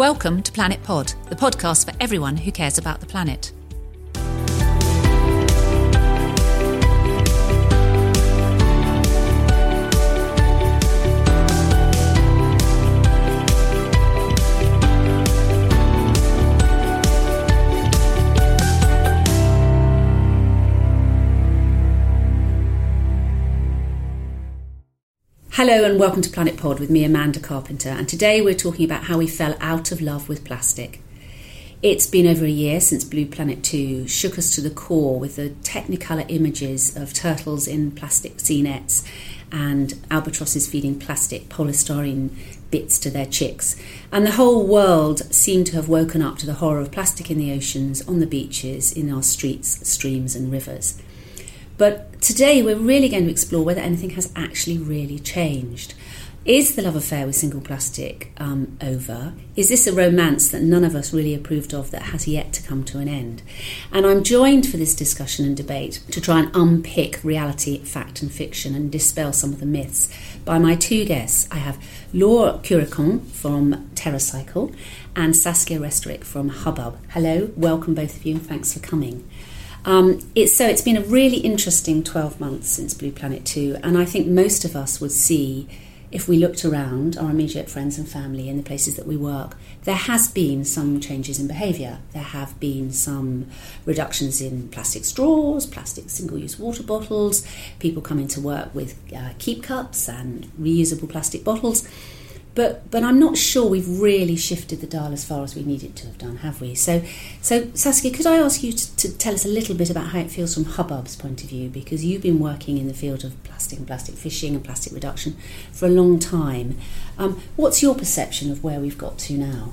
Welcome to Planet Pod, the podcast for everyone who cares about the planet. Hello and welcome to Planet Pod with me, Amanda Carpenter. And today we're talking about how we fell out of love with plastic. It's been over a year since Blue Planet 2 shook us to the core with the technicolor images of turtles in plastic sea nets and albatrosses feeding plastic polystyrene bits to their chicks. And the whole world seemed to have woken up to the horror of plastic in the oceans, on the beaches, in our streets, streams, and rivers. But today we're really going to explore whether anything has actually really changed. Is the love affair with single plastic um, over? Is this a romance that none of us really approved of that has yet to come to an end? And I'm joined for this discussion and debate to try and unpick reality, fact, and fiction and dispel some of the myths by my two guests. I have Laura Curicon from TerraCycle and Saskia Restorick from Hubbub. Hello, welcome both of you, and thanks for coming. Um, it's so it's been a really interesting 12 months since Blue Planet 2, and I think most of us would see if we looked around our immediate friends and family in the places that we work, there has been some changes in behaviour. There have been some reductions in plastic straws, plastic single-use water bottles, people coming to work with uh, keep cups and reusable plastic bottles. But but I'm not sure we've really shifted the dial as far as we needed to have done, have we? So so Saskia, could I ask you to, to tell us a little bit about how it feels from Hubbub's point of view, because you've been working in the field of plastic and plastic fishing and plastic reduction for a long time. Um, what's your perception of where we've got to now?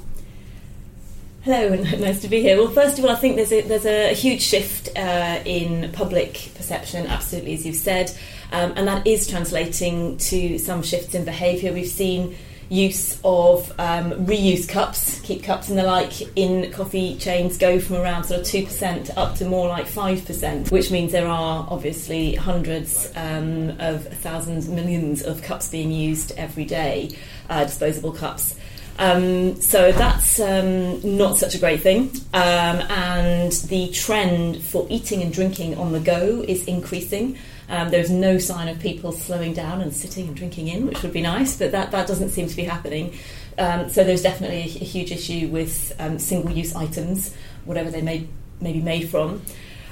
Hello, and nice to be here. Well, first of all, I think there's a, there's a huge shift uh, in public perception, absolutely, as you've said, um, and that is translating to some shifts in behaviour. We've seen use of um, reuse cups, keep cups and the like in coffee chains go from around sort of 2% up to more like 5%, which means there are obviously hundreds um, of thousands, millions of cups being used every day, uh, disposable cups. Um, so that's um, not such a great thing. Um, and the trend for eating and drinking on the go is increasing. Um, there's no sign of people slowing down and sitting and drinking in, which would be nice, but that, that doesn't seem to be happening. Um, so there's definitely a, a huge issue with um, single-use items, whatever they may, may be made from.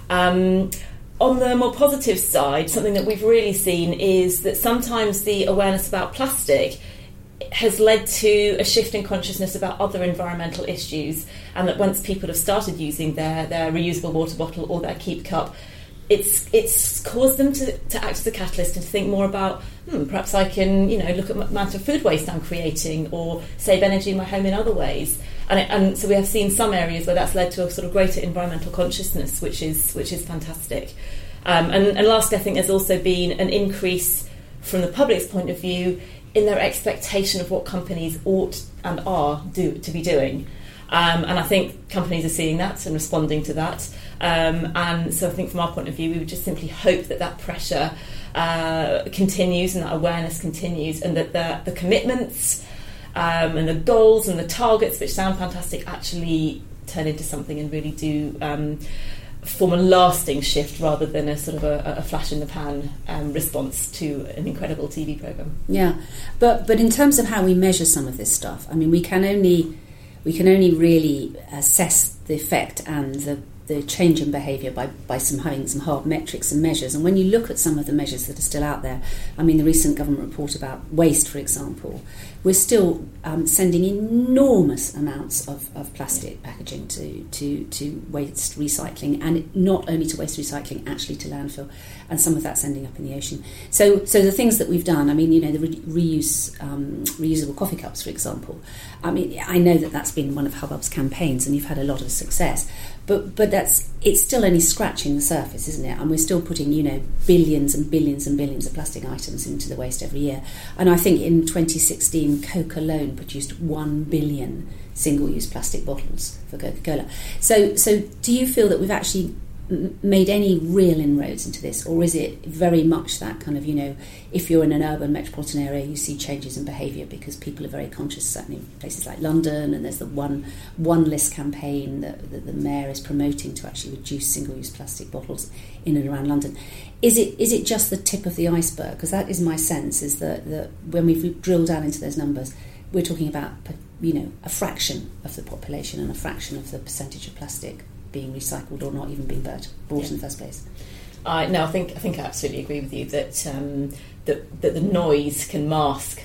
Um, on the more positive side, something that we've really seen is that sometimes the awareness about plastic has led to a shift in consciousness about other environmental issues, and that once people have started using their, their reusable water bottle or their keep cup, it's it's caused them to, to act as a catalyst and to think more about hmm, perhaps I can you know look at the amount of food waste I'm creating or save energy in my home in other ways. And, it, and so we have seen some areas where that's led to a sort of greater environmental consciousness which is which is fantastic. Um, and, and lastly I think there's also been an increase from the public's point of view in their expectation of what companies ought and are do to be doing um, and I think companies are seeing that and responding to that. Um, and so I think from our point of view, we would just simply hope that that pressure uh, continues and that awareness continues and that the, the commitments um, and the goals and the targets, which sound fantastic, actually turn into something and really do um, form a lasting shift rather than a sort of a, a flash in the pan um, response to an incredible TV program. Yeah, but but in terms of how we measure some of this stuff, I mean, we can only we can only really assess the effect and the, the change in behaviour by, by some having some hard metrics and measures. And when you look at some of the measures that are still out there, I mean, the recent government report about waste, for example, we're still um, sending enormous amounts of, of plastic packaging to, to, to waste recycling, and not only to waste recycling, actually to landfill, and some of that's ending up in the ocean. So, so the things that we've done, I mean, you know, the re- reuse, um, reusable coffee cups, for example. I mean, I know that that's been one of Hubbub's campaigns, and you've had a lot of success. But but that's it's still only scratching the surface, isn't it? And we're still putting you know billions and billions and billions of plastic items into the waste every year. And I think in 2016 Coke alone produced 1 billion single use plastic bottles for Coca Cola. So, so, do you feel that we've actually made any real inroads into this, or is it very much that kind of, you know, if you're in an urban metropolitan area, you see changes in behaviour because people are very conscious, certainly in places like London, and there's the one one list campaign that, that the mayor is promoting to actually reduce single use plastic bottles in and around London. Is it is it just the tip of the iceberg? Because that is my sense, is that, that when we drill down into those numbers, we're talking about, you know, a fraction of the population and a fraction of the percentage of plastic being recycled or not even being bought, bought yeah. in the first place. Uh, no, I think I think I absolutely agree with you that um, that that the noise can mask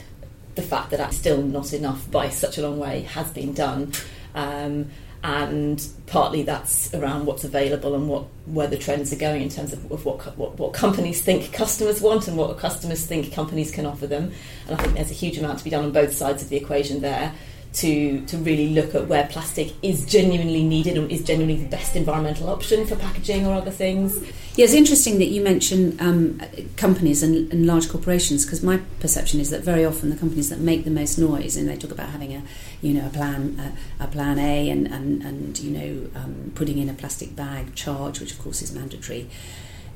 the fact that that's still not enough by such a long way has been done. Um, and partly that's around what's available and what where the trends are going in terms of, of what, what, what companies think customers want and what customers think companies can offer them. And I think there's a huge amount to be done on both sides of the equation there to to really look at where plastic is genuinely needed and is genuinely the best environmental option for packaging or other things. Yeah, it's interesting that you mention um, companies and, and, large corporations because my perception is that very often the companies that make the most noise and they talk about having a you know a plan a, a plan A and and, and you know um, putting in a plastic bag charge, which of course is mandatory.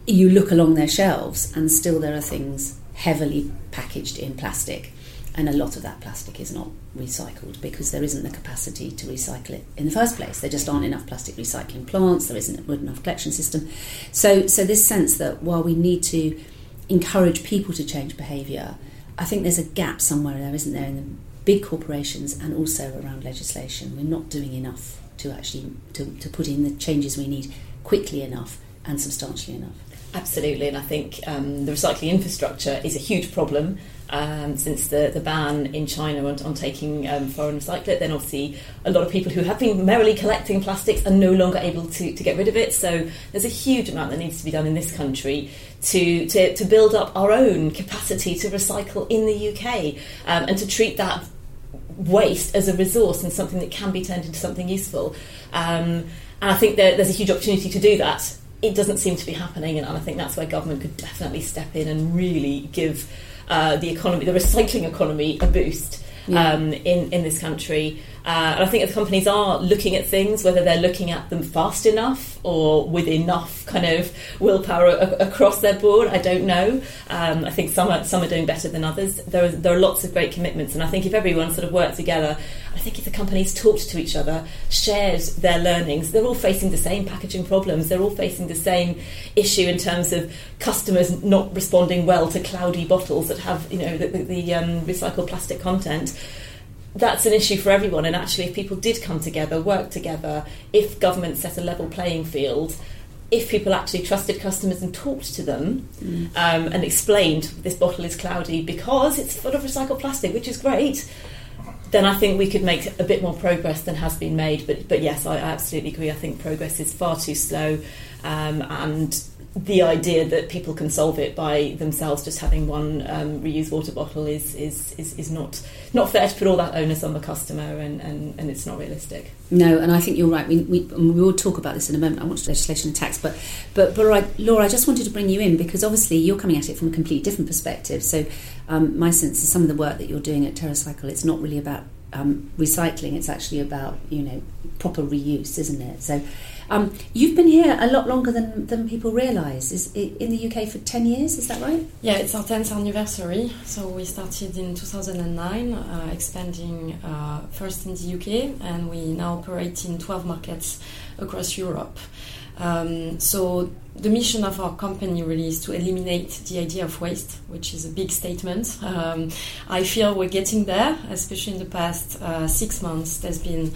You look along their shelves and still there are things heavily packaged in plastic and a lot of that plastic is not recycled because there isn't the capacity to recycle it in the first place. There just aren't enough plastic recycling plants. There isn't a good enough collection system. So, so this sense that while we need to encourage people to change behaviour, I think there's a gap somewhere there, isn't there, in the big corporations and also around legislation. We're not doing enough to actually to, to put in the changes we need quickly enough and substantially enough. Absolutely, and I think um, the recycling infrastructure is a huge problem um, since the, the ban in China on, on taking um, foreign recyclate. Then, obviously, a lot of people who have been merrily collecting plastics are no longer able to, to get rid of it. So, there's a huge amount that needs to be done in this country to, to, to build up our own capacity to recycle in the UK um, and to treat that waste as a resource and something that can be turned into something useful. Um, and I think that there's a huge opportunity to do that it doesn't seem to be happening, and I think that's where government could definitely step in and really give uh, the economy, the recycling economy, a boost yeah. um, in in this country. Uh, and I think if companies are looking at things, whether they're looking at them fast enough or with enough kind of willpower a- across their board, I don't know. Um, I think some are, some are doing better than others. There are, there are lots of great commitments, and I think if everyone sort of worked together, I think if the companies talked to each other, shared their learnings, they're all facing the same packaging problems. They're all facing the same issue in terms of customers not responding well to cloudy bottles that have, you know, the, the, the um, recycled plastic content that's an issue for everyone. And actually, if people did come together, work together, if government set a level playing field, if people actually trusted customers and talked to them mm. um, and explained this bottle is cloudy because it's full of recycled plastic, which is great, then I think we could make a bit more progress than has been made. But but yes, I, I absolutely agree. I think progress is far too slow, um, and the idea that people can solve it by themselves just having one um, reused water bottle is, is, is, is not not fair to put all that onus on the customer and, and, and it's not realistic. No, and I think you're right. We, we, we will talk about this in a moment. I want legislation and tax, but but but right, Laura, I just wanted to bring you in because obviously you're coming at it from a completely different perspective. So um, my sense is some of the work that you're doing at TerraCycle, it's not really about um, recycling. It's actually about you know proper reuse, isn't it? So um, you've been here a lot longer than, than people realise. Is in the UK for ten years? Is that right? Yeah, it's our tenth anniversary. So we started in 2009, uh, expanding uh, first in the UK, and we now operate in 12 markets across Europe. Um, so the mission of our company really is to eliminate the idea of waste, which is a big statement. Um, I feel we're getting there, especially in the past uh, six months. There's been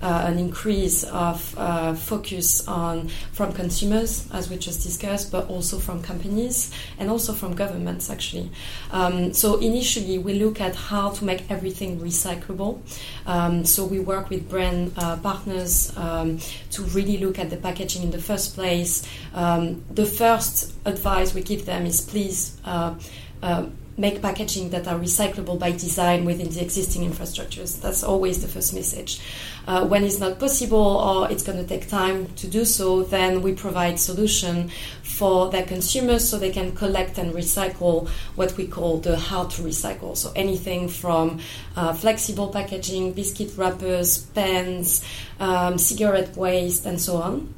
an increase of uh, focus on from consumers, as we just discussed, but also from companies and also from governments, actually. Um, so initially, we look at how to make everything recyclable. Um, so we work with brand uh, partners um, to really look at the packaging in the first place. Um, the first advice we give them is please. Uh, uh, make packaging that are recyclable by design within the existing infrastructures. That's always the first message. Uh, when it's not possible or it's going to take time to do so, then we provide solution for their consumers so they can collect and recycle what we call the how to recycle. So anything from uh, flexible packaging, biscuit wrappers, pens, um, cigarette waste, and so on.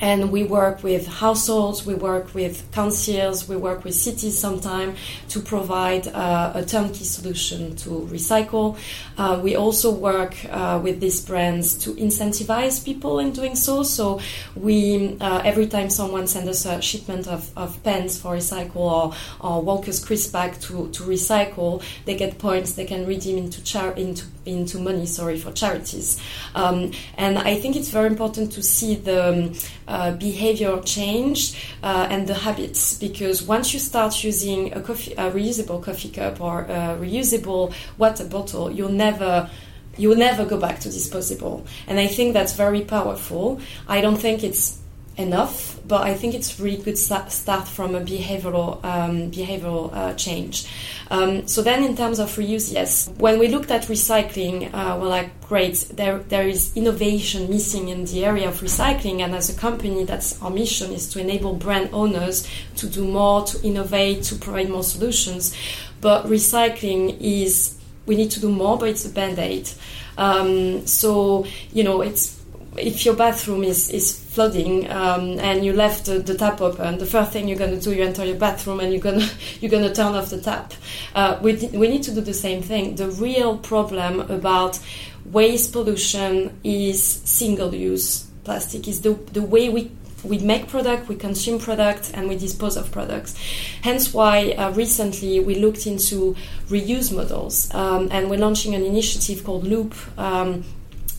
And we work with households, we work with councils, we work with cities sometimes to provide uh, a turnkey solution to recycle. Uh, we also work uh, with these brands to incentivize people in doing so. So we uh, every time someone sends us a shipment of, of pens for recycle or, or Walker's crisp bag to, to recycle, they get points they can redeem into char- into into money. Sorry for charities. Um, and I think it's very important to see the um, uh, behavior change uh, and the habits because once you start using a, coffee, a reusable coffee cup or a reusable water bottle, you'll never you'll never go back to disposable. And I think that's very powerful. I don't think it's enough, but I think it's really good start from a behavioral um, behavioral uh, change. Um, so then, in terms of reuse, yes, when we looked at recycling, uh, we're like, great, there there is innovation missing in the area of recycling, and as a company, that's our mission is to enable brand owners to do more, to innovate, to provide more solutions. But recycling is we need to do more, but it's a band aid. Um, so you know, it's if your bathroom is, is flooding um, and you left the, the, tap open, the first thing you're going to do, you enter your bathroom and you're going you're to turn off the tap. Uh, we we need to do the same thing. The real problem about waste pollution is single-use plastic. Is the the way we we make product, we consume product, and we dispose of products. Hence why uh, recently we looked into reuse models, um, and we're launching an initiative called Loop. Um,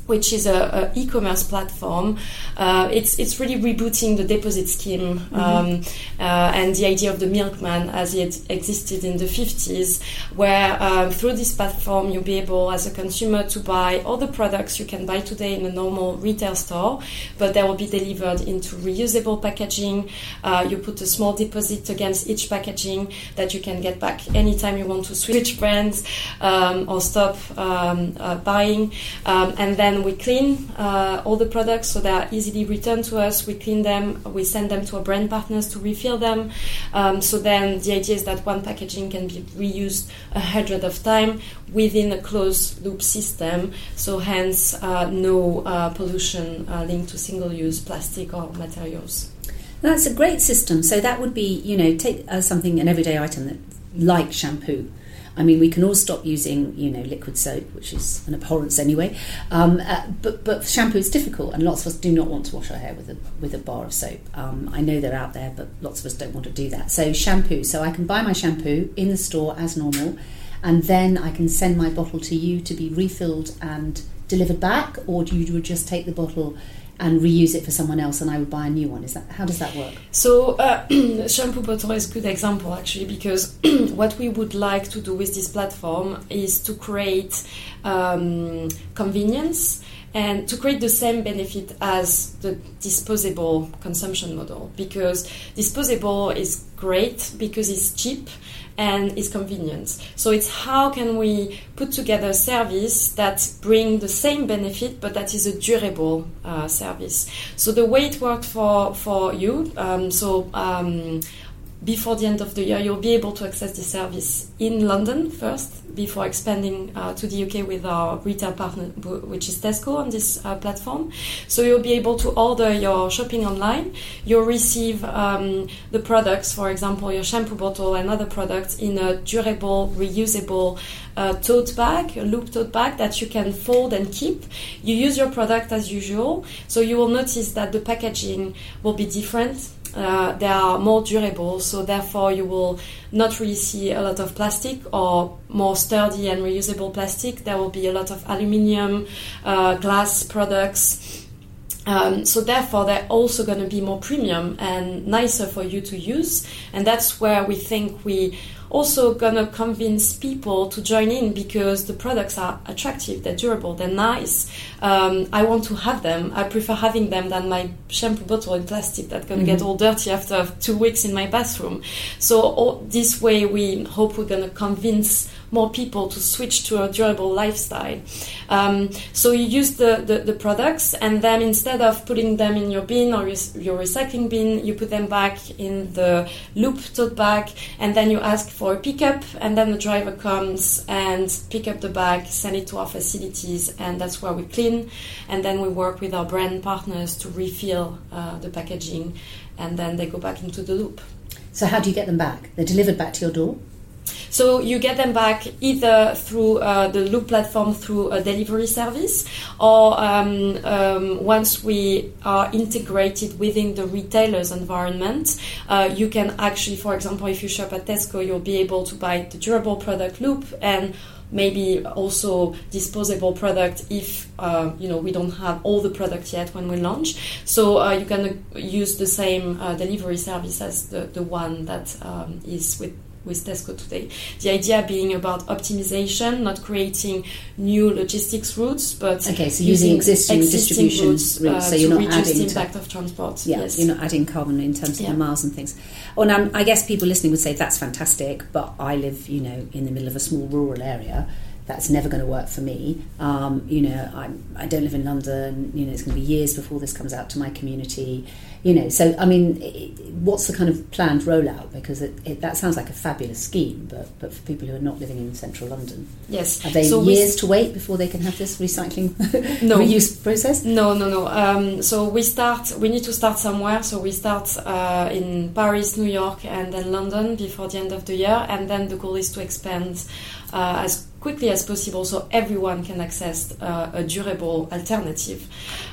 which is a, a e-commerce platform. Uh, it's it's really rebooting the deposit scheme mm-hmm. um, uh, and the idea of the milkman as it existed in the 50s, where um, through this platform you'll be able, as a consumer, to buy all the products you can buy today in a normal retail store, but they will be delivered into reusable packaging. Uh, you put a small deposit against each packaging that you can get back anytime you want to switch brands um, or stop um, uh, buying, um, and then we clean uh, all the products so they are easily returned to us. We clean them, we send them to our brand partners to refill them. Um, so then the idea is that one packaging can be reused a hundred of time within a closed loop system. So hence uh, no uh, pollution uh, linked to single-use plastic or materials. That's a great system. So that would be, you know, take uh, something an everyday item that, like shampoo I mean, we can all stop using, you know, liquid soap, which is an abhorrence anyway. Um, uh, but but shampoo is difficult, and lots of us do not want to wash our hair with a with a bar of soap. Um, I know they're out there, but lots of us don't want to do that. So shampoo. So I can buy my shampoo in the store as normal, and then I can send my bottle to you to be refilled and delivered back, or you would just take the bottle? And reuse it for someone else and I would buy a new one. Is that how does that work? So uh, shampoo bottle is a good example actually because what we would like to do with this platform is to create um, convenience and to create the same benefit as the disposable consumption model because disposable is great because it's cheap and it's convenient. So it's how can we put together a service that bring the same benefit but that is a durable uh, service. So the way it worked for for you, um, so. Um, before the end of the year, you'll be able to access the service in London first, before expanding uh, to the UK with our retail partner, which is Tesco, on this uh, platform. So you'll be able to order your shopping online. You'll receive um, the products, for example, your shampoo bottle and other products, in a durable, reusable uh, tote bag, a loop tote bag that you can fold and keep. You use your product as usual, so you will notice that the packaging will be different uh, they are more durable, so therefore you will not really see a lot of plastic or more sturdy and reusable plastic. There will be a lot of aluminium, uh, glass products. Um, so therefore, they're also going to be more premium and nicer for you to use, and that's where we think we also gonna convince people to join in because the products are attractive, they're durable, they're nice. Um, I want to have them. I prefer having them than my shampoo bottle in plastic that's gonna mm-hmm. get all dirty after two weeks in my bathroom. So all, this way, we hope we're gonna convince more people to switch to a durable lifestyle. Um, so you use the, the, the, products, and then instead of putting them in your bin or your recycling bin, you put them back in the loop tote bag, and then you ask for a pickup, and then the driver comes and pick up the bag, send it to our facilities, and that's where we clean. And then we work with our brand partners to refill uh, the packaging, and then they go back into the loop. So how do you get them back? They're delivered back to your door. So you get them back either through uh, the Loop platform through a delivery service, or um, um, once we are integrated within the retailer's environment, uh, you can actually, for example, if you shop at Tesco, you'll be able to buy the durable product Loop and maybe also disposable product if uh, you know we don't have all the product yet when we launch. So uh, you can use the same uh, delivery service as the, the one that um, is with with Tesco today. The idea being about optimization, not creating new logistics routes, but okay, so using, existing, existing distribution routes, routes so uh, you're not reduce adding the impact of transport. Yeah, yes. you're not adding carbon in terms of Yeah. the miles and things. Well, now, I guess people listening would say that's fantastic, but I live, you know, in the middle of a small rural area. That's never going to work for me. Um, you know, I'm, I don't live in London. You know, it's going to be years before this comes out to my community. You know, so I mean, i what's the kind of planned rollout? Because it, it, that sounds like a fabulous scheme, but but for people who are not living in central London, yes. are they So years to wait before they can have this recycling No. reuse process? No, no, no. Um, so we start. We need to start somewhere. So we start uh, in Paris, New York, and then London before the end of the year. And then the goal is to expand uh, as quickly as possible, so everyone can access uh, a durable alternative.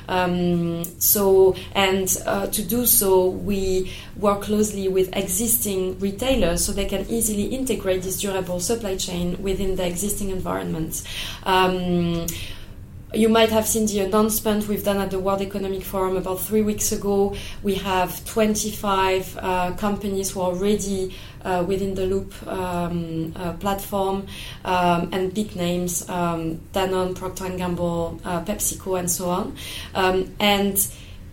Um, so, and uh, to do so, we work closely with existing retailers, so they can easily integrate this durable supply chain within the existing environment. Um, you might have seen the announcement we've done at the World Economic Forum about three weeks ago. We have 25 uh, companies who are already within the Loop um, uh, platform um, and big names um, Danone, Procter & Gamble, uh, PepsiCo, and so on. Um, and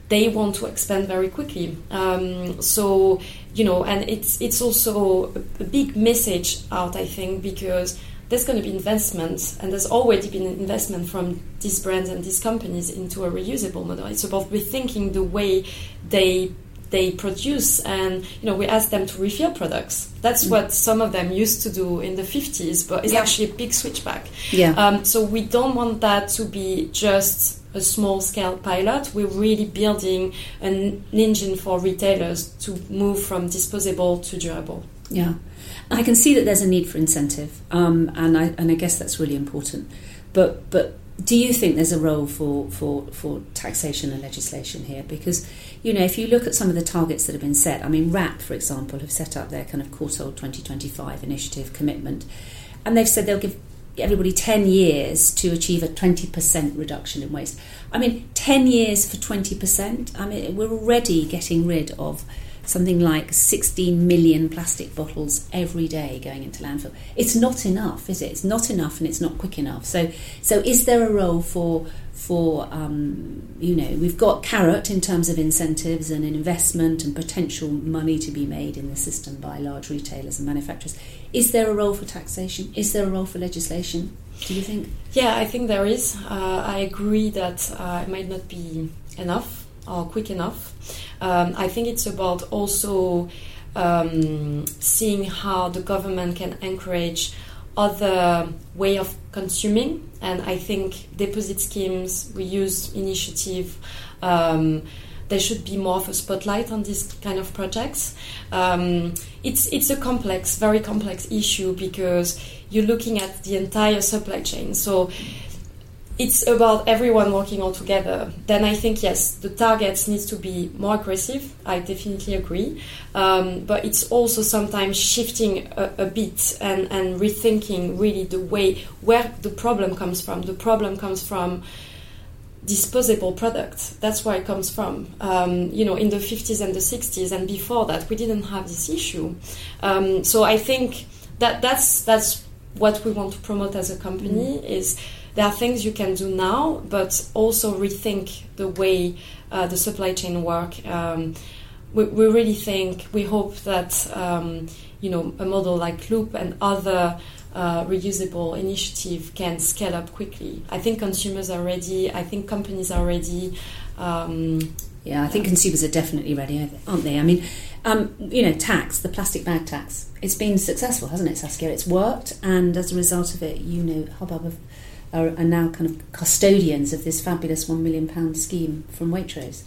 they want to expand very quickly. Um, so you know, and it's it's also a, a big message out, I think, because there's going to be investment, and there's already been investment from these brands and these companies into a reusable model. It's about rethinking the way they they produce, and you know, we ask them to refill products. That's Mm. what some of them used to do in the 50s, but it's Yeah. actually a big switchback. Yeah. Um, so we don't want that to be just a small scale pilot. We're really building an engine for retailers to move from disposable to durable. Yeah, I can see that there's a need for incentive, um, and I and I guess that's really important. But but do you think there's a role for, for, for taxation and legislation here? Because you know, if you look at some of the targets that have been set, I mean, WRAP, for example, have set up their kind of Courtauld 2025 initiative commitment, and they've said they'll give everybody 10 years to achieve a 20% reduction in waste. I mean, 10 years for 20%? I mean, we're already getting rid of something like 16 million plastic bottles every day going into landfill. It's not enough, is it? It's not enough and it's not quick enough. So, so is there a role for for um, you know we've got carrot in terms of incentives and investment and potential money to be made in the system by large retailers and manufacturers. Is there a role for taxation? Is there a role for legislation? Do you think? Yeah, I think there is. Uh, I agree that uh, it might not be enough or quick enough. Um, I think it's about also um, seeing how the government can encourage other way of consuming, and I think deposit schemes, reuse initiative. Um, there should be more of a spotlight on these kind of projects. Um, it's it's a complex, very complex issue because you're looking at the entire supply chain. So it's about everyone working all together. Then I think yes, the targets needs to be more aggressive. I definitely agree, um, but it's also sometimes shifting a, a bit and and rethinking really the way where the problem comes from. The problem comes from disposable products. That's where it comes from. Um, you know, in the 50s and the 60s and before that, we didn't have this issue. Um, so I think that that's that's what we want to promote as a company is there are things you can do now, but also rethink the way uh, the supply chain work. Um, we, we really think we hope that um, you know a model like Loop and other uh, reusable initiative can scale up quickly. I think consumers are ready. I think companies are ready. Um, Yeah, I think consumers are definitely ready, aren't they? I mean, um, you know, tax, the plastic bag tax, it's been successful, hasn't it, Saskia? It's worked, and as a result of it, you know, Hubbub are, are now kind of custodians of this fabulous £1 million scheme from Waitrose.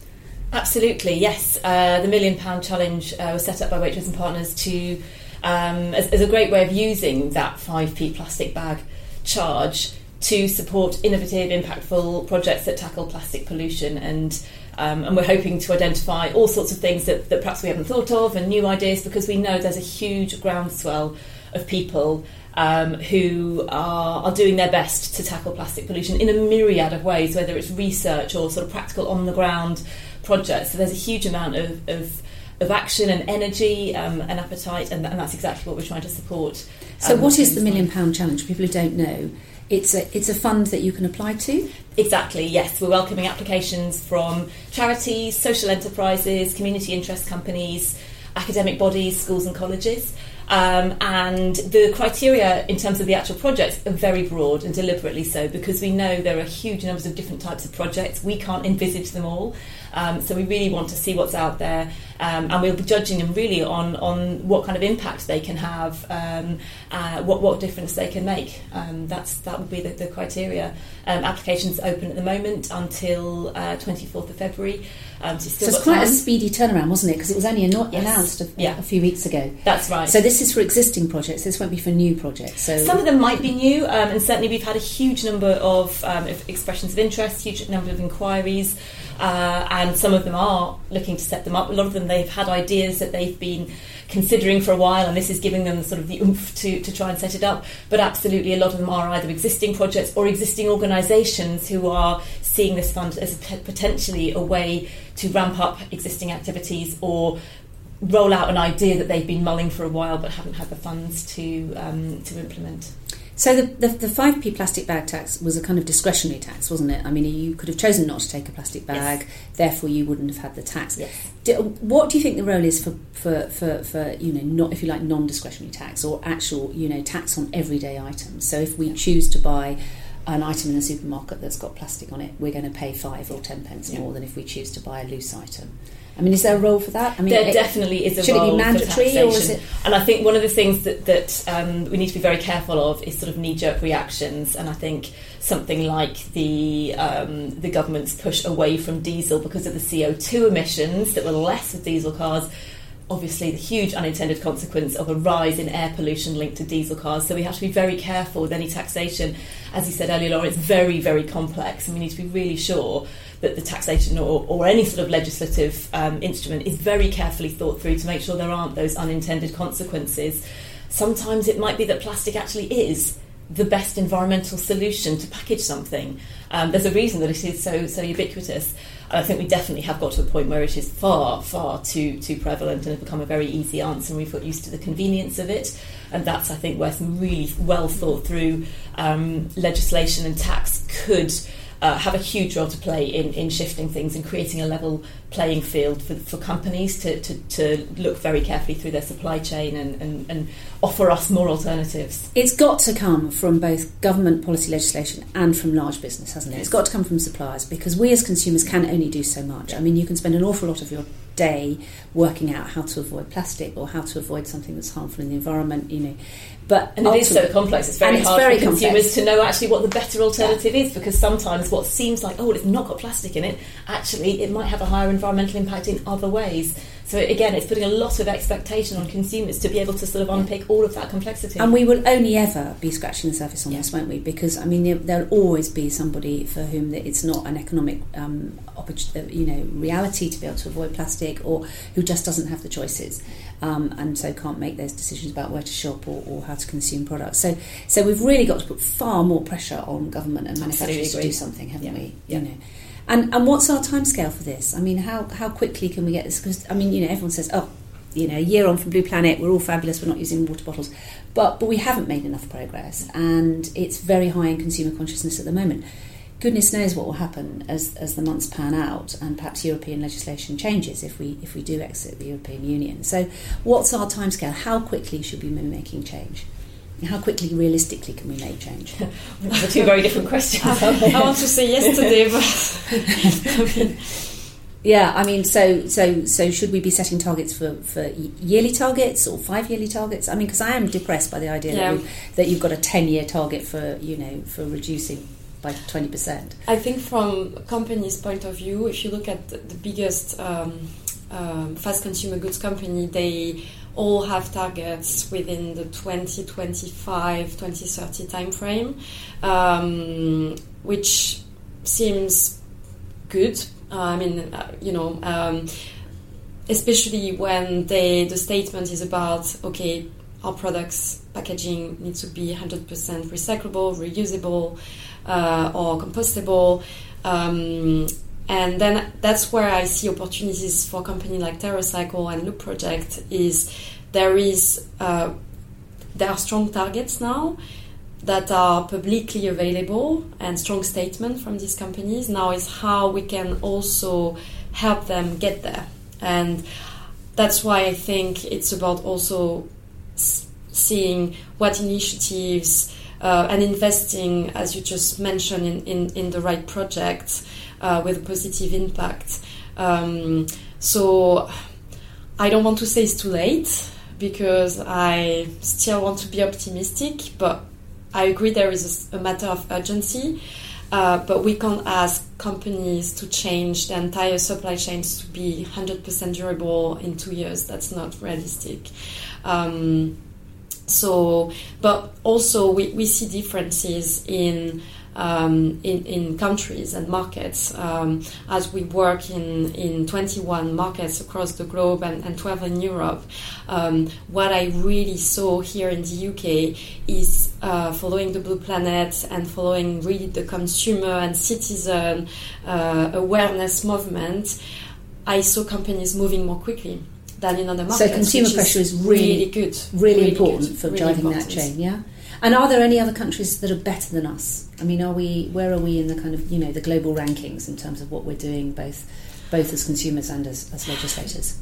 Absolutely, yes. Uh, the Million Pound Challenge uh, was set up by Waitrose and Partners to um, as, as, a great way of using that 5p plastic bag charge to support innovative, impactful projects that tackle plastic pollution and um, and we're hoping to identify all sorts of things that, that perhaps we haven't thought of and new ideas because we know there's a huge groundswell of people um, who are, are doing their best to tackle plastic pollution in a myriad of ways, whether it's research or sort of practical on the ground projects. So there's a huge amount of, of of action and energy um, and appetite, and, and, that's exactly what we're trying to support. So, um, what is the Million Pound Challenge? People who don't know, it's a, it's a fund that you can apply to? Exactly, yes. We're welcoming applications from charities, social enterprises, community interest companies, academic bodies, schools, and colleges. Um, and the criteria in terms of the actual projects are very broad and deliberately so because we know there are huge numbers of different types of projects. We can't envisage them all. Um, so we really want to see what's out there, um, and we'll be judging them really on on what kind of impact they can have, um, uh, what what difference they can make. Um, that's that would be the, the criteria. Um, applications open at the moment until uh, 24th of February. Um, so, so it's quite time. a speedy turnaround, wasn't it? Because it was only yes. announced a, yeah. a, few weeks ago. That's right. So this is for existing projects. This won't be for new projects. So some of them might be new, and certainly we've had a huge number of expressions of interest, huge number of inquiries uh, and some of them are looking to set them up. A lot of them they've had ideas that they've been considering for a while, and this is giving them sort of the oomph to, to try and set it up. But absolutely, a lot of them are either existing projects or existing organisations who are seeing this fund as potentially a way to ramp up existing activities or roll out an idea that they've been mulling for a while but haven't had the funds to um, to implement. So the, the, the 5p plastic bag tax was a kind of discretionary tax, wasn't it? I mean, you could have chosen not to take a plastic bag, yes. therefore you wouldn't have had the tax. Yes. Do, what do you think the role is for, for, for, for, you know, not if you like non-discretionary tax or actual, you know, tax on everyday items? So if we choose to buy an item in the supermarket that's got plastic on it, we're going to pay five or ten pence yeah. more than if we choose to buy a loose item. I mean, is there a role for that? I mean, there it, definitely is a should role it be mandatory or is it? And I think one of the things that that um, we need to be very careful of is sort of knee-jerk reactions. And I think something like the um, the government's push away from diesel because of the CO two emissions that were less with diesel cars obviously the huge unintended consequence of a rise in air pollution linked to diesel cars. So we have to be very careful with any taxation. As you said earlier, Laura, it's very, very complex, and we need to be really sure that the taxation or, or any sort of legislative um, instrument is very carefully thought through to make sure there aren't those unintended consequences. Sometimes it might be that plastic actually is the best environmental solution to package something. Um, there's a reason that it is so so ubiquitous. I think we definitely have got to a point where it is far, far too too prevalent and has become a very easy answer, and we've got used to the convenience of it. And that's, I think, where some really well thought through um, legislation and tax could uh, have a huge role to play in, in shifting things and creating a level playing field for, for companies to, to, to look very carefully through their supply chain and, and, and offer us more alternatives. It's got to come from both government policy legislation and from large business, hasn't it? It's got to come from suppliers because we as consumers can only do so much. I mean, you can spend an awful lot of your day working out how to avoid plastic or how to avoid something that's harmful in the environment, you know. But and it is so complex. It's very hard very for consumers complex. to know actually what the better alternative yeah. is because sometimes what seems like oh it's not got plastic in it actually it might have a higher environmental impact in other ways. So again, it's putting a lot of expectation on consumers to be able to sort of unpick all of that complexity. And we will only ever be scratching the surface on yeah. this, won't we? Because I mean, there'll always be somebody for whom it's not an economic, um, you know, reality to be able to avoid plastic, or who just doesn't have the choices, um, and so can't make those decisions about where to shop or, or, how to consume products. So, so we've really got to put far more pressure on government and manufacturers to do something, haven't yeah. we? Yeah. You know. And and what's our timescale for this? I mean, how how quickly can we get this? Because I mean, you know, everyone says, oh, you know, a year on from Blue Planet, we're all fabulous. We're not using water bottles, but but we haven't made enough progress, and it's very high in consumer consciousness at the moment. Goodness knows what will happen as, as the months pan out, and perhaps European legislation changes if we if we do exit the European Union. So, what's our timescale? How quickly should we be making change? How quickly, realistically, can we make change? They're two very different questions. I want to say yesterday, but Yeah, I mean, so so so should we be setting targets for, for yearly targets or five yearly targets? I mean, because I am depressed by the idea yeah. that, that you've got a ten year target for you know for reducing by 20%. I think from a company's point of view, if you look at the biggest um, um, fast consumer goods company, they all have targets within the 2025 2030 timeframe, um, which seems good. Uh, I mean, uh, you know, um, especially when they, the statement is about okay, our products packaging needs to be 100% recyclable, reusable, uh, or compostable. Um, and then that's where I see opportunities for a company like TerraCycle and Loop Project is there is uh, there are strong targets now that are publicly available and strong statement from these companies. Now is how we can also help them get there, and that's why I think it's about also seeing what initiatives uh, and investing, as you just mentioned, in, in, in the right projects uh, with a positive impact. Um, so I don't want to say it's too late because I still want to be optimistic, but I agree there is a, matter of urgency. Uh, but we can't ask companies to change the entire supply chains to be 100% durable in two years. That's not realistic. Um, so, but also we, we see differences in um, in, in countries and markets um, as we work in, in 21 markets across the globe and, and 12 in Europe. Um, what I really saw here in the UK is uh, following the Blue Planet and following really the consumer and citizen uh, awareness movement. I saw companies moving more quickly than in other markets. So consumer pressure is, really, really good, really, really important good, for really driving important. that chain. Yeah. And are there any other countries that are better than us? I mean, are we? Where are we in the kind of you know the global rankings in terms of what we're doing, both both as consumers and as, as legislators?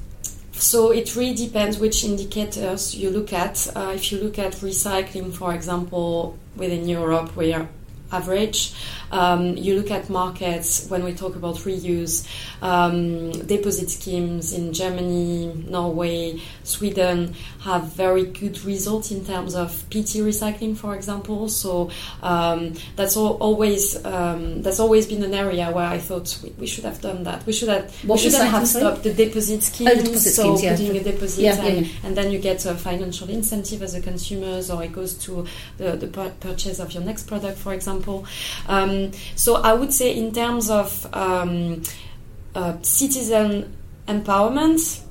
So it really depends which indicators you look at. Uh, if you look at recycling, for example, within Europe, we are average. Um, you look at markets when we talk about reuse, um, deposit schemes in Germany, Norway, Sweden have very good results in terms of PT recycling, for example. So um, that's always um, that's always been an area where I thought we, we should have done that. We should have what we shouldn't have stopped the deposit scheme. Oh, deposit so schemes, yeah. putting a deposit yeah, and, yeah, and, then you get a financial incentive as a consumer, or it goes to the, the purchase of your next product, for example. Um, so I would say, in terms of um, uh, citizen empowerment,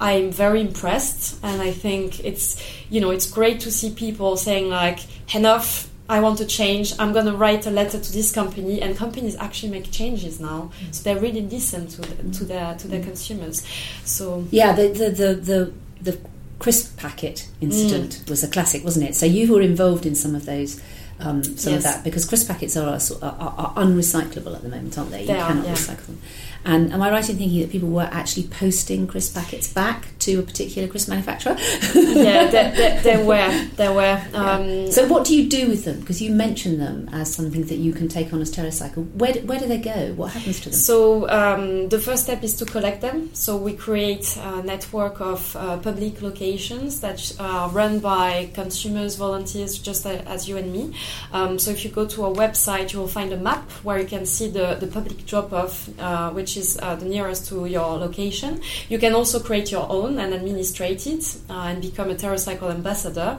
I'm very impressed, and I think it's you know it's great to see people saying like enough. I want to change. I'm going to write a letter to this company, and companies actually make changes now. Mm. So they're really listen to the, to their to their mm. consumers. So yeah, the the the the, the crisp packet incident mm. was a classic, wasn't it? So you were involved in some of those um, some yes. of that because crisp packets are, are, are, unrecyclable at the moment, aren't they? they you are, cannot yeah. recycle them. And am I right in thinking that people were actually posting crisp packets back to a particular crisp manufacturer? yeah, there, there, there, were. There were. Um, yeah. So what do you do with them? Because you mentioned them as something that you can take on as TerraCycle. Where, where do they go? What happens to them? So um, the first step is to collect them. So we create a network of uh, public locations that are run by consumers, volunteers, just as you and me. Um, so if you go to our website, you will find a map where you can see the, the public drop-off, uh, which is uh, the nearest to your location. You can also create your own and administrate it uh, and become a TerraCycle ambassador.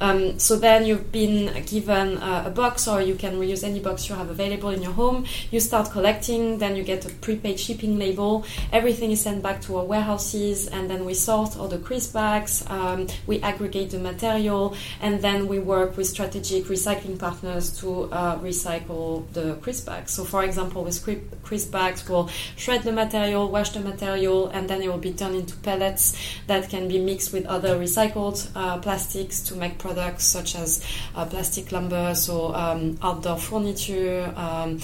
Um, so then you've been given uh, a box, or you can reuse any box you have available in your home. You start collecting, then you get a prepaid shipping label. Everything is sent back to our warehouses, and then we sort all the crisp bags. Um, we aggregate the material, and then we work with strategic recycling partners to uh, recycle the crisp bags. So, for example, with crisp bags, we'll shred the material, wash the material, and then it will be turned into pellets that can be mixed with other recycled uh, plastics to make products such as uh, plastic lumber, so um, outdoor furniture, um,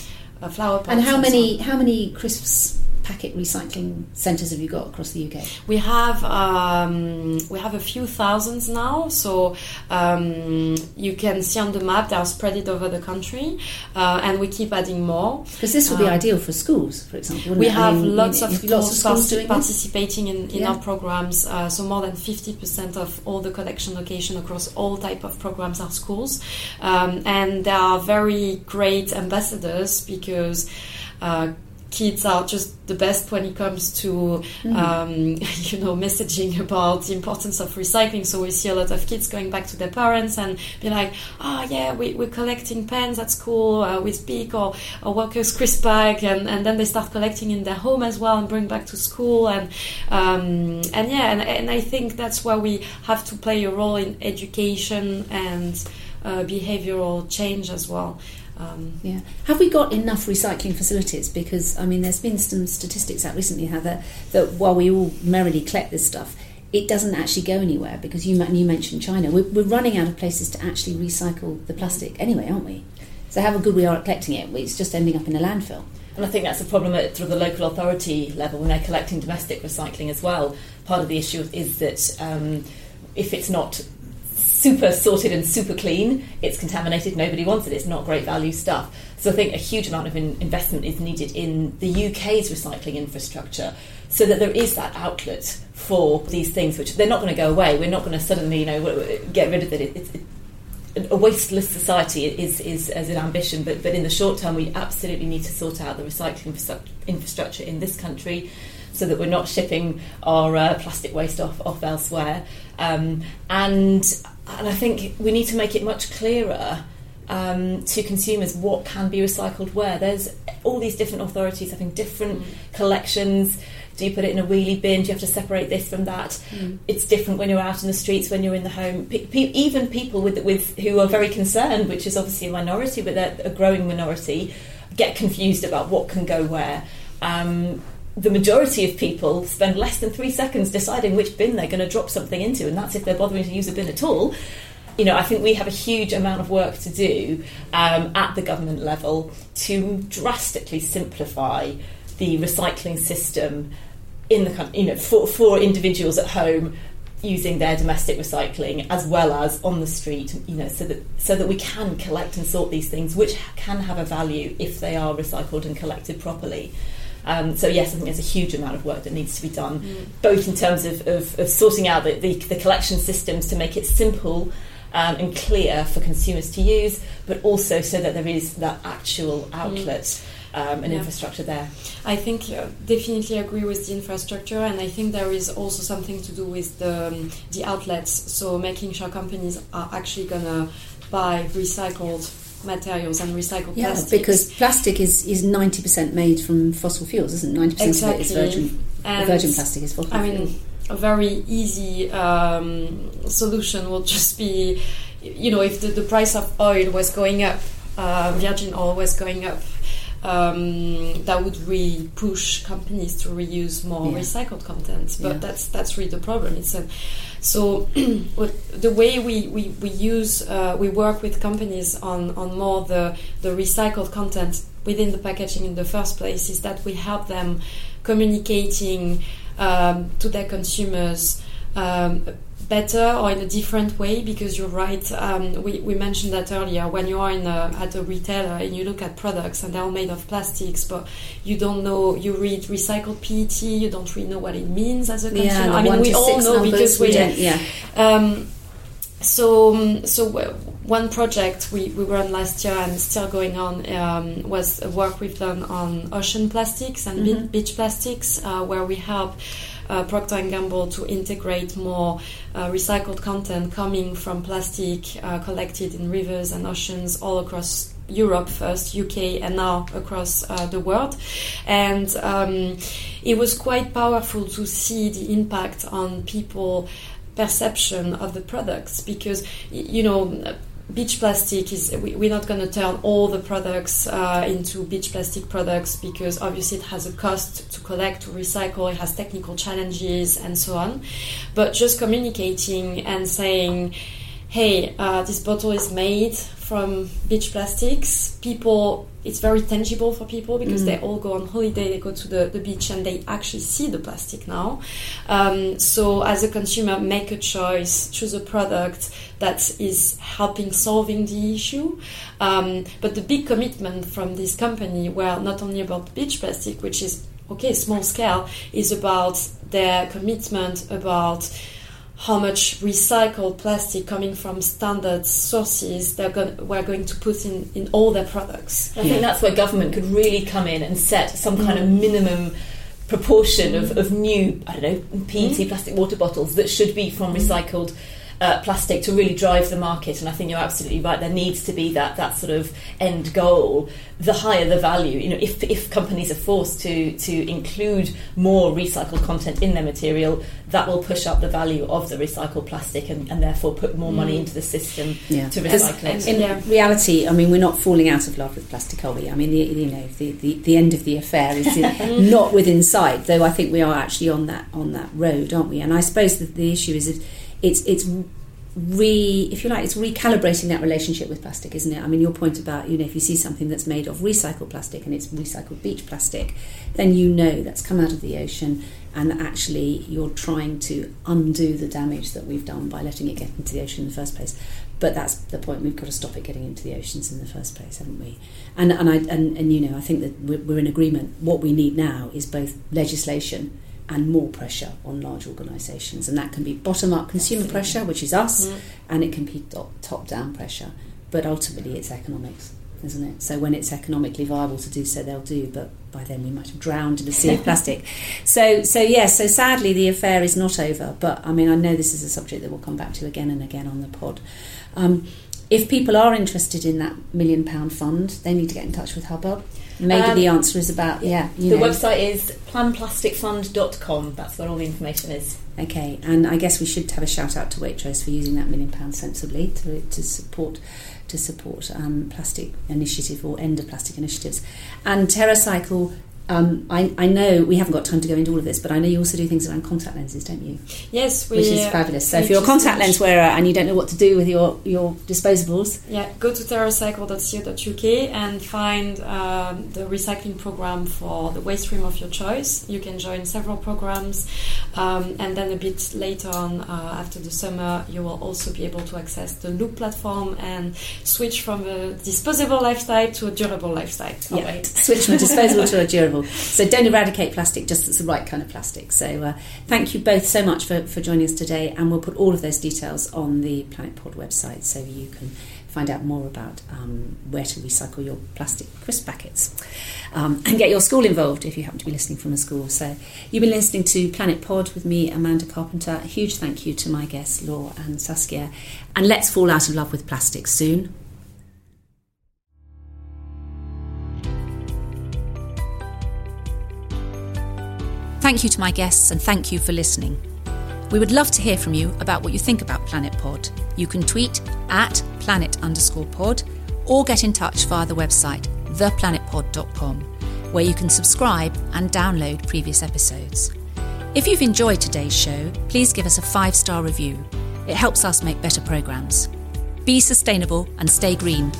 flower pots. And how many so how many crisps packet recycling centres have you got across the UK? We have um, we have a few thousands now, so um, you can see on the map they are spread over the country, uh, and we keep adding more. Because this would be um, ideal for schools, for example. We have lots, of lots of schools participating in, in yeah. our programs. Uh, so more than fifty percent of all the collection location across all type of programs are schools, um, and they are very great ambassadors because. Uh, kids are just the best when it comes to mm. um, you know messaging about the importance of recycling. So we see a lot of kids going back to their parents and be like oh yeah we, we're collecting pens at school uh, with Bic or, or Walkers crisp bag. And, and then they start collecting in their home as well and bring back to school. And um, and yeah and, and I think that's where we have to play a role in education and uh, behavioral change as well um, yeah. Have we got enough recycling facilities? Because I mean, there's been some statistics out recently how that that while we all merrily collect this stuff, it doesn't actually go anywhere because you you mentioned China. We're, we're running out of places to actually recycle the plastic anyway, aren't we? So how good we are at collecting it, it's just ending up in a landfill. And I think that's a problem at sort of the local authority level when they're collecting domestic recycling as well. Part of the issue is that um, if it's not super sorted and super clean, it's contaminated, nobody wants it, it's not great value stuff. So I think a huge amount of in investment is needed in the UK's recycling infrastructure so that there is that outlet for these things, which they're not going to go away. We're not going to suddenly, you know, get rid of it. It, a wasteless society is, is as an ambition, but, but in the short term, we absolutely need to sort out the recycling infrastructure in this country so that we're not shipping our uh, plastic waste off, off elsewhere. Um, and and I think we need to make it much clearer um, to consumers what can be recycled where. There's all these different authorities having different mm. collections. Do you put it in a wheelie bin? Do you have to separate this from that? Mm. It's different when you're out in the streets, when you're in the home. Pe- pe- even people with, with who are very concerned, which is obviously a minority, but they're a growing minority, get confused about what can go where. Um, the majority of people spend less than three seconds deciding which bin they're going to drop something into, and that's if they're bothering to use a bin at all. You know, I think we have a huge amount of work to do um, at the government level to drastically simplify the recycling system in the. You know, for for individuals at home using their domestic recycling as well as on the street you know so that so that we can collect and sort these things which can have a value if they are recycled and collected properly um, so yes, I think there's a huge amount of work that needs to be done, mm. both in terms of, of, of sorting out the, the, the, collection systems to make it simple um, and clear for consumers to use, but also so that there is that actual mm. outlet. Um, and yeah. infrastructure there. I think uh, definitely agree with the infrastructure, and I think there is also something to do with the um, the outlets. So making sure companies are actually gonna buy recycled materials and recycled yeah, plastics. because plastic is, is 90% made from fossil fuels, isn't it? 90% exactly. of it is virgin, virgin plastic is fossil I mean, a very easy um, solution would just be, you know, if the, the price of oil was going up, uh, virgin oil was going up, um, that would really push companies to reuse more yeah. recycled content. But yeah. that's that's really the problem. It's a so the way we, we, we use uh, we work with companies on, on more the, the recycled content within the packaging in the first place is that we help them communicating um, to their consumers um, better or in a different way because you're right um, we, we mentioned that earlier. When you are in a, at a retailer and you look at products and they're all made of plastics but you don't know you read recycled PET you don't really know what it means as a consumer. yeah, I mean we all know because we, we yeah. Um, so um, so one project we, we run last year and still going on um, was work we've done on ocean plastics and mm-hmm. beach plastics uh, where we help uh, Procter & Gamble to integrate more uh, recycled content coming from plastic uh, collected in rivers and oceans all across Europe first, UK, and now across uh, the world. And um, it was quite powerful to see the impact on people perception of the products because you know beach plastic is we, are not going to turn all the products uh, into beach plastic products because obviously it has a cost to collect to recycle it has technical challenges and so on but just communicating and saying hey uh, this bottle is made from beach plastics. People, it's very tangible for people because mm. they all go on holiday, they go to the, the beach and they actually see the plastic now. Um, so, as a consumer, make a choice, choose a product that is helping solving the issue. Um, but the big commitment from this company were not only about beach plastic, which is okay, small scale, is about their commitment about how much recycled plastic coming from standard sources they're going, we're going to put in, in all their products. I think that's where government could really come in and set some kind mm. of minimum proportion mm. of, of new, I don't know, PET mm. plastic water bottles that should be from mm. recycled uh, plastic to really drive the market. And I think you're absolutely right. There needs to be that that sort of end goal. The higher the value, you know, if if companies are forced to to include more recycled content in their material, that will push up the value of the recycled plastic and, and therefore put more money mm. into the system yeah. to recycle it. In yeah. reality, I mean, we're not falling out of love with plastic, are we? I mean, the, you know, the, the, the end of the affair is not within sight, though. I think we are actually on that on that road, aren't we? And I suppose that the issue is that it's it's re if you like it's recalibrating that relationship with plastic isn't it? I mean your point about you know if you see something that's made of recycled plastic and it's recycled beach plastic then you know that's come out of the ocean and that actually you're trying to undo the damage that we've done by letting it get into the ocean in the first place. But that's the point. We've got to stop it getting into the oceans in the first place haven't we? And and i and, and you know i think that we're, we're in agreement. What we need now is both legislation and more pressure on large organisations. And that can be bottom up consumer Absolutely. pressure, which is us, mm. and it can be top down pressure. But ultimately, it's economics, isn't it? So when it's economically viable to do so, they'll do. But by then, we might have drowned in a sea of plastic. So, so yes. Yeah, so sadly, the affair is not over. But I mean, I know this is a subject that we'll come back to again and again on the pod. Um, if people are interested in that million pound fund, they need to get in touch with Hubbub. Maybe um, the answer is about, yeah. the know. website is planplasticfund.com. That's where all the information is. Okay, and I guess we should have a shout out to Waitrose for using that million pounds sensibly to, to support to support um, plastic initiative or end of plastic initiatives. And TerraCycle um, I, I, know we haven't got time to go into all of this, but I know you also do things around contact lenses, don't you? Yes, we, which is fabulous. So if you're a contact lens wearer and you don't know what to do with your, your disposables, yeah, go to terracycle.co.uk and find um, the recycling program for the waste stream of your choice. You can join several programs, um, and then a bit later on, uh, after the summer, you will also be able to access the Loop platform and switch from a disposable lifestyle to a durable lifestyle. Yeah, switch from a disposable to a durable. So don't eradicate plastic, just it's the right kind of plastic. So uh, thank you both so much for, for joining us today, and we'll put all of those details on the Planet Pod website so you can find out more about um, where to recycle your plastic crisp packets um, and get your school involved if you happen to be listening from a school. So you've been listening to Planet Pod with me, Amanda Carpenter. A huge thank you to my guests, Law and Saskia. And let's fall out of love with plastic soon. Thank you to my guests and thank you for listening. We would love to hear from you about what you think about Planet Pod. You can tweet at planet underscore pod or get in touch via the website theplanetpod.com, where you can subscribe and download previous episodes. If you've enjoyed today's show, please give us a five star review. It helps us make better programmes. Be sustainable and stay green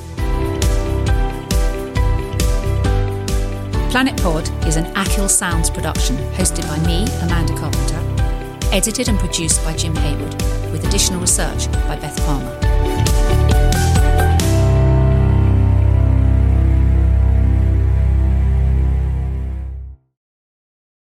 Planet Pod is an Achill Sounds production hosted by me, Amanda Carpenter, edited and produced by Jim Haywood, with additional research by Beth Palmer.